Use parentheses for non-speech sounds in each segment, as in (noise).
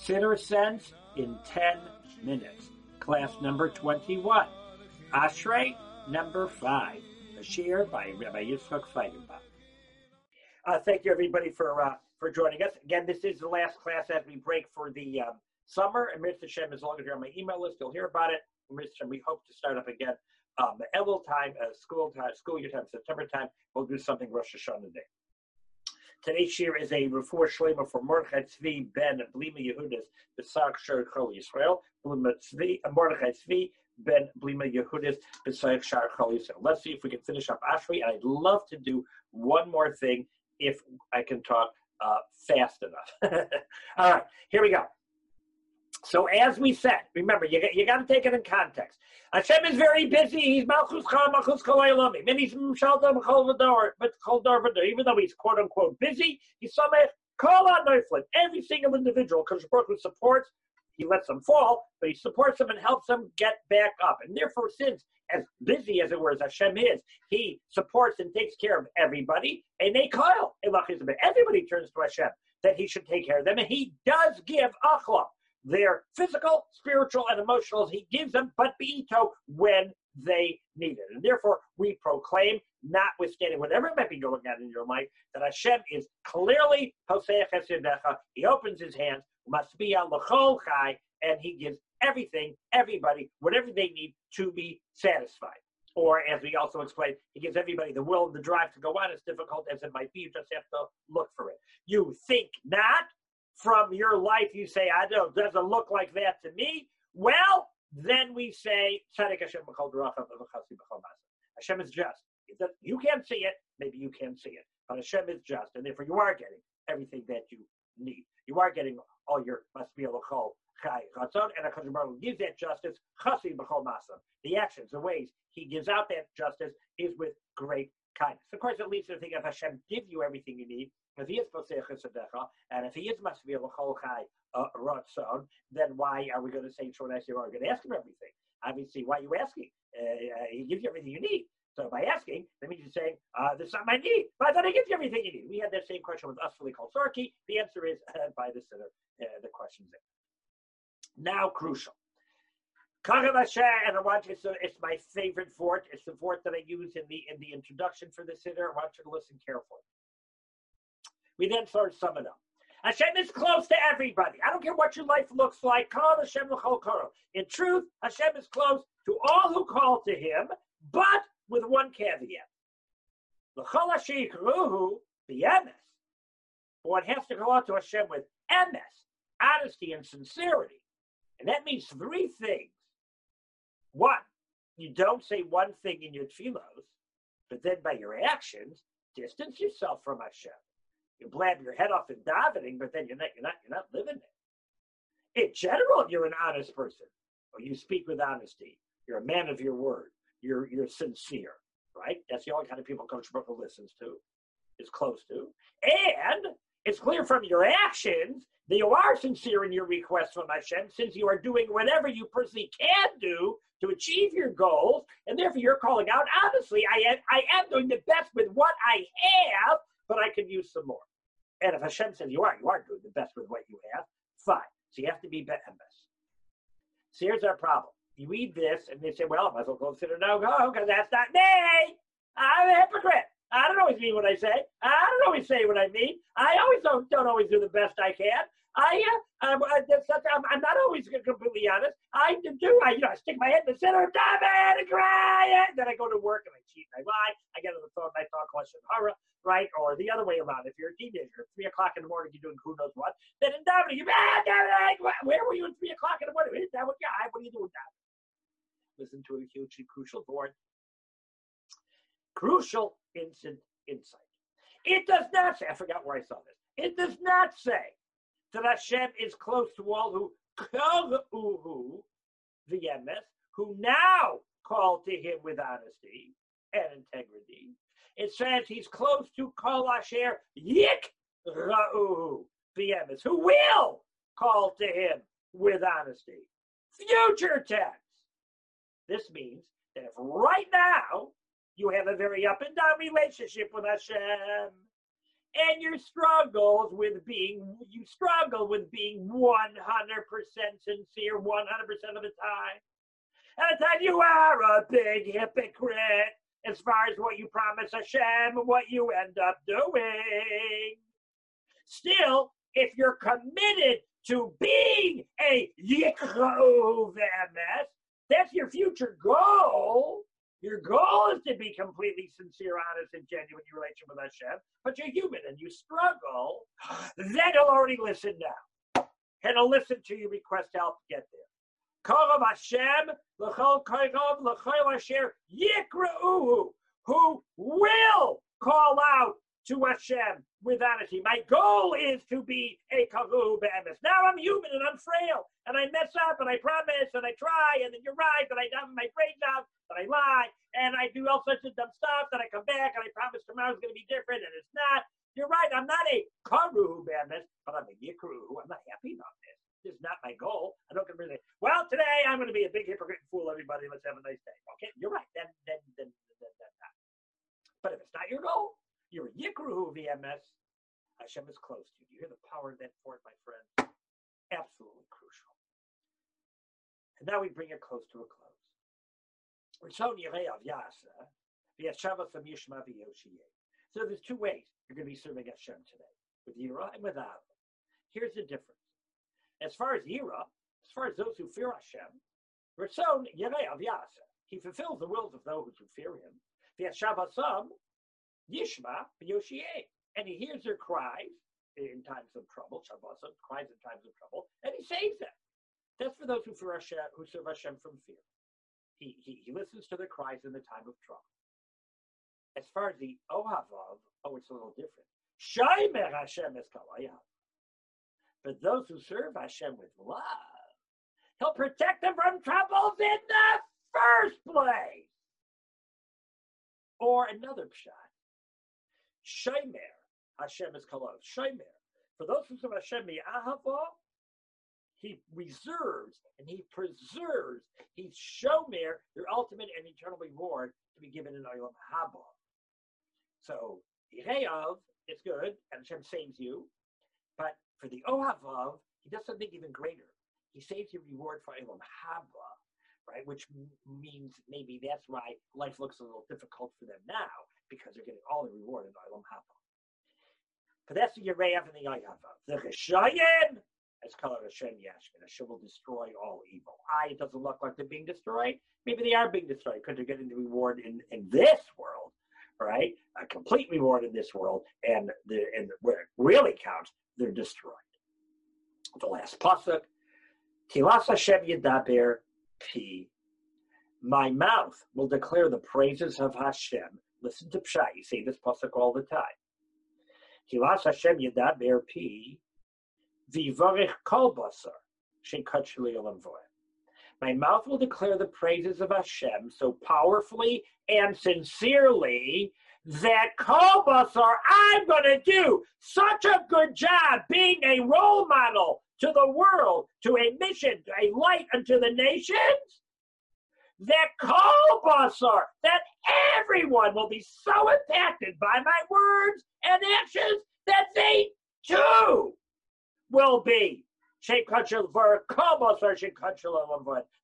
Siddur Sense in 10 minutes. Class number 21. Ashrei number 5. A by Rabbi Yitzchak Feigenbaum. Uh, thank you, everybody, for uh, for joining us. Again, this is the last class as we break for the um, summer. And Mr. Shem, as long as you're on my email list, you'll hear about it. Mr. Shem, we hope to start up again um, Elul time, uh, school time, school year time, September time. We'll do something Rosh Hashanah day. Today's shiur is a refuah shlema for Mordechai Tzvi ben Blima Yehudis B'Sach Shar Chol Yisrael. Uh, Mordechai Tzvi ben Blima Yehudis B'Sach Shar Chol Yisrael. Let's see if we can finish up Ashrei. And I'd love to do one more thing if I can talk uh, fast enough. (laughs) All right, here we go. So as we said, remember you you got to take it in context. Hashem is very busy. He's malchus chal malchus dor. Even though he's quote unquote busy, he's samech kol on neiflin. Every single individual, because who supports, he lets them fall, but he supports them and helps them get back up. And therefore, since as busy as it were as Hashem is, he supports and takes care of everybody. And they call everybody turns to Hashem that he should take care of them, and he does give achla their physical, spiritual, and emotional. He gives them, but beito when they need it. And therefore, we proclaim, notwithstanding whatever it might be going on in your life, that Hashem is clearly Hosea Chesidecha. He opens his hands, must be al chai, and he gives everything, everybody, whatever they need to be satisfied. Or, as we also explained, he gives everybody the will and the drive to go on, as difficult as it might be. You just have to look for it. You think not, from your life you say, I don't, doesn't look like that to me, well, then we say, Hashem is just. You can't see it, maybe you can see it, but Hashem is just, and therefore you are getting everything that you need. You are getting all your must be able to chai chatzon, and HaKadosh Baruch gives that justice chasi b'chol masam. The actions, the ways he gives out that justice is with great Of course, it leads least the thing of Hashem give you everything you need, if he is and if he is Masvir Chai uh, Ratzon, then why are we going to say Shon Esir are going to ask him everything? Obviously, why are you asking? Uh, uh, he gives you everything you need. So by asking, that means you're saying, uh, this is not my need, but I thought he gives you everything you need. We had that same question with Usfali called Sarki. The answer is uh, (laughs) by the center, uh, the question's there. Now, crucial. Kagav and I want you to, it's my favorite fort. It's the fort that I use in the in the introduction for the siddur. I want you to listen carefully. We then start summing up. Hashem is close to everybody. I don't care what your life looks like. Call Hashem In truth, Hashem is close to all who call to Him, but with one caveat. One has to go out to Hashem with emes, honesty and sincerity. And that means three things. One, you don't say one thing in your tefillos, but then by your actions, distance yourself from Hashem you blab your head off in davening, but then you're not you're not you're not living it. In general, you're an honest person, or you speak with honesty. You're a man of your word. You're you're sincere, right? That's the only kind of people Coach Brooker listens to, is close to, and it's clear from your actions that you are sincere in your request from Hashem, since you are doing whatever you personally can do to achieve your goals, and therefore you're calling out, honestly, I am, I am doing the best with what I have, but I could use some more. And if Hashem says you are, you are doing the best with what you have, fine. So you have to be be'emes. So here's our problem. You read this and they say, well, I might as well sit no go because that's not me. I'm a hypocrite. I don't always mean what I say. I don't always say what I mean. I always don't, don't always do the best I can. I, uh, I'm, I, such, I'm, not always completely honest. I do. I, you know, I stick my head in the center of time and cry. And then I go to work and I cheat and I lie. I get on the phone and I talk question horror, right? Or the other way around. If you're a teenager, three o'clock in the morning, you're doing who knows what. Then in Davening, you ah, Davening, where were you at three o'clock in the morning? Is that what, yeah, what are you doing now? Listen to a hugely crucial board. Crucial instant insight. It does not say, I forgot where I saw this. It does not say that Hashem is close to all who the emes, who now call to him with honesty and integrity. It says he's close to kol asher yik ra'uhu emes, who will call to him with honesty. Future tense. This means that if right now you have a very up and down relationship with Hashem, and your struggles with being you struggle with being 100% sincere 100% of the time and that you are a big hypocrite as far as what you promise Hashem and what you end up doing. Still, if you're committed to being a Yikrov that's your future goal. Your goal is to be completely sincere, honest, and genuine in your relationship with Hashem, but you're human and you struggle, then he'll already listen now. And he'll listen to you request to help get there. Korov Hashem, l'chol korov, l'chol asher yikra'uhu, who will call out to Hashem with honesty. My goal is to be a kahu be'emes. Now I'm human and I'm frail, and I mess up, and I promise, and I try, and then you're right, and I have my out, that I lie, and I do all sorts of dumb stuff, then I come back, and I promise tomorrow's going to be different, and it's not. You're right, I'm not a karu be'emes, but I'm a yikru. I'm not happy about this This is not my goal. I don't get it. Well, today I'm going to be a big hypocrite and fool everybody. Let's have a nice day. Okay, you're right. Then, then, then, then, then, then. But if it's not your goal, you're Yikruhu VMS. Hashem is close to you. You hear the power of that word, my friend? Absolutely crucial. And now we bring it close to a close. So there's two ways you're going to be serving Hashem today, with Yira and with Av. Here's the difference. As far as Yira, as far as those who fear Hashem, Ratzon Yerei Avyasa. He fulfills the wills of those who fear him. V'yashavasam Yishma Yoshie. And he hears their cries in times of trouble, Shavasam, cries in times of trouble, and he saves them. That's for those who fear Hashem, who serve Hashem from fear. He, he, he listens to their cries in the time of trouble. As far as the Ohavav, oh, it's a little different. Shaimer Hashem es kalayah. But those who serve Hashem with love, He'll protect them from troubles in the first place. Or another pshat. Shomer, Hashem is called Shomer. For those who serve Hashem Ahava, he reserves and he preserves, he's Shomer, their ultimate and eternal reward to be given in Olam Haba. So, Yehayav, it's good, and Hashem saves you. But for the Ohavav, he does something even greater. He saves your reward for Olam Haba, right? Which means maybe that's why life looks a little difficult for them now, because they're getting all the reward in Olam Haba. But that's the Yereav and the Ayavav. The Cheshayin, as called Hashem Yashkin. Hashem will destroy all evil. I, it doesn't look like they're being destroyed. Maybe they are being destroyed because they're getting the reward in, in this world, right? A complete reward in this world, and the and where it really counts they're destroyed. The last pasuk, Tilas Hashem Yedaber P. My mouth will declare the praises of Hashem. Listen to Pshat. You say this pasuk all the time. Hashem Yedaber P. Vivarich My mouth will declare the praises of Hashem so powerfully and sincerely that Kobasar, I'm going to do such a good job being a role model to the world, to a mission, to a light unto the nations, that Kobasar, that everyone will be so impacted by my words and actions that they too will be.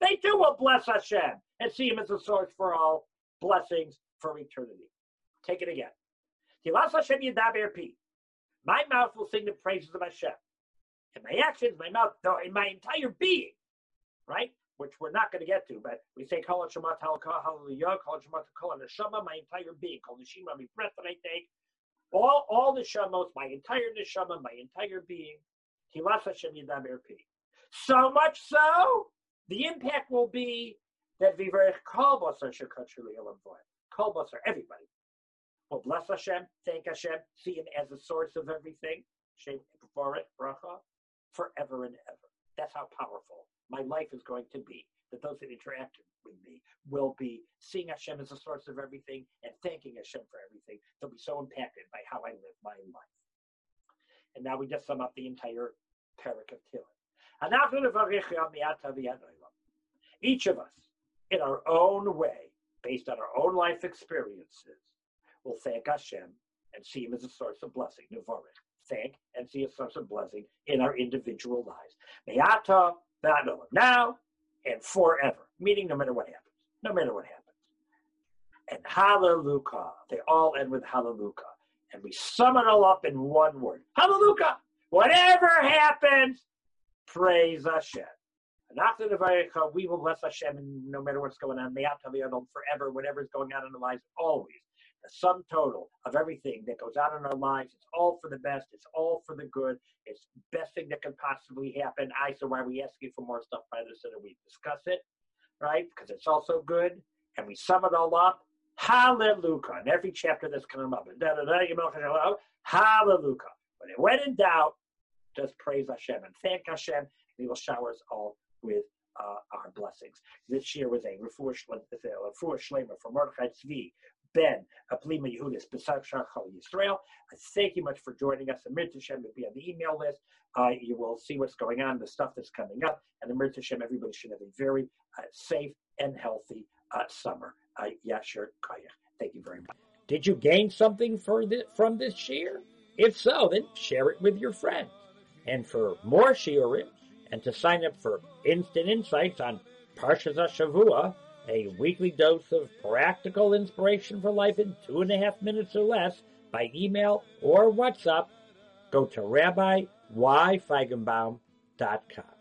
They too will bless Hashem and see him as a source for all blessings for eternity. Take it again. My mouth will sing the praises of Hashem. And my actions, my mouth, in my entire being, right? Which we're not going to get to, but we say Kol Shemat Hallelujah, Kol Shemat Kol Neshama, my entire being, Kol Neshima, my breath that I take, all all the Shemos, my entire Neshama, my entire being. So much so, the impact will be that Viverich Kol Basar Shekachuli Elam Kol Basar, everybody, well, bless Hashem, thank Hashem, see Him as the source of everything. Shem it, bracha, forever and ever. That's how powerful my life is going to be. That those that interact with me will be seeing Hashem as the source of everything and thanking Hashem for everything. They'll be so impacted by how I live my life. And now we just sum up the entire parak of. Each of us, in our own way, based on our own life experiences, will thank Hashem and see him as a source of blessing. Nevorich. Thank and see a source of blessing in our individual lives. Me'ata now and forever. Meaning no matter what happens. No matter what happens. And hallelujah. They all end with hallelujah. And we sum it all up in one word. Hallelujah. Whatever happens, praise Hashem. After the Vayicha, we will bless Hashem no matter what's going on, be adolfed forever, whatever is going on in our lives, always. The sum total of everything that goes on in our lives, it's all for the best, it's all for the good, it's the best thing that can possibly happen. I so why we ask you for more stuff the center, we discuss it, right? Because it's also good, and we sum it all up. Hallelujah. In every chapter that's coming up. Hallelujah. When it went in doubt, just praise Hashem and thank Hashem, and He will shower us all with uh, our blessings. This year was a refuah shlema for Mordechai Tzvi, Ben, Aplima Yehudis, Besar Shachal Yisrael. Thank you much for joining us. Amir Hashem will be on the email list. Uh, you will see what's going on, the stuff that's coming up. And Amir Hashem, everybody should have a very uh, safe and healthy uh, summer. Uh, Yasher Koach. Thank you very much. Did you gain something the, from this year? If so, then share it with your friends. And for more shiurim, and to sign up for instant insights on Parshas Shavua, a weekly dose of practical inspiration for life in two and a half minutes or less by email or WhatsApp, go to rabbiyfeigenbaum.com.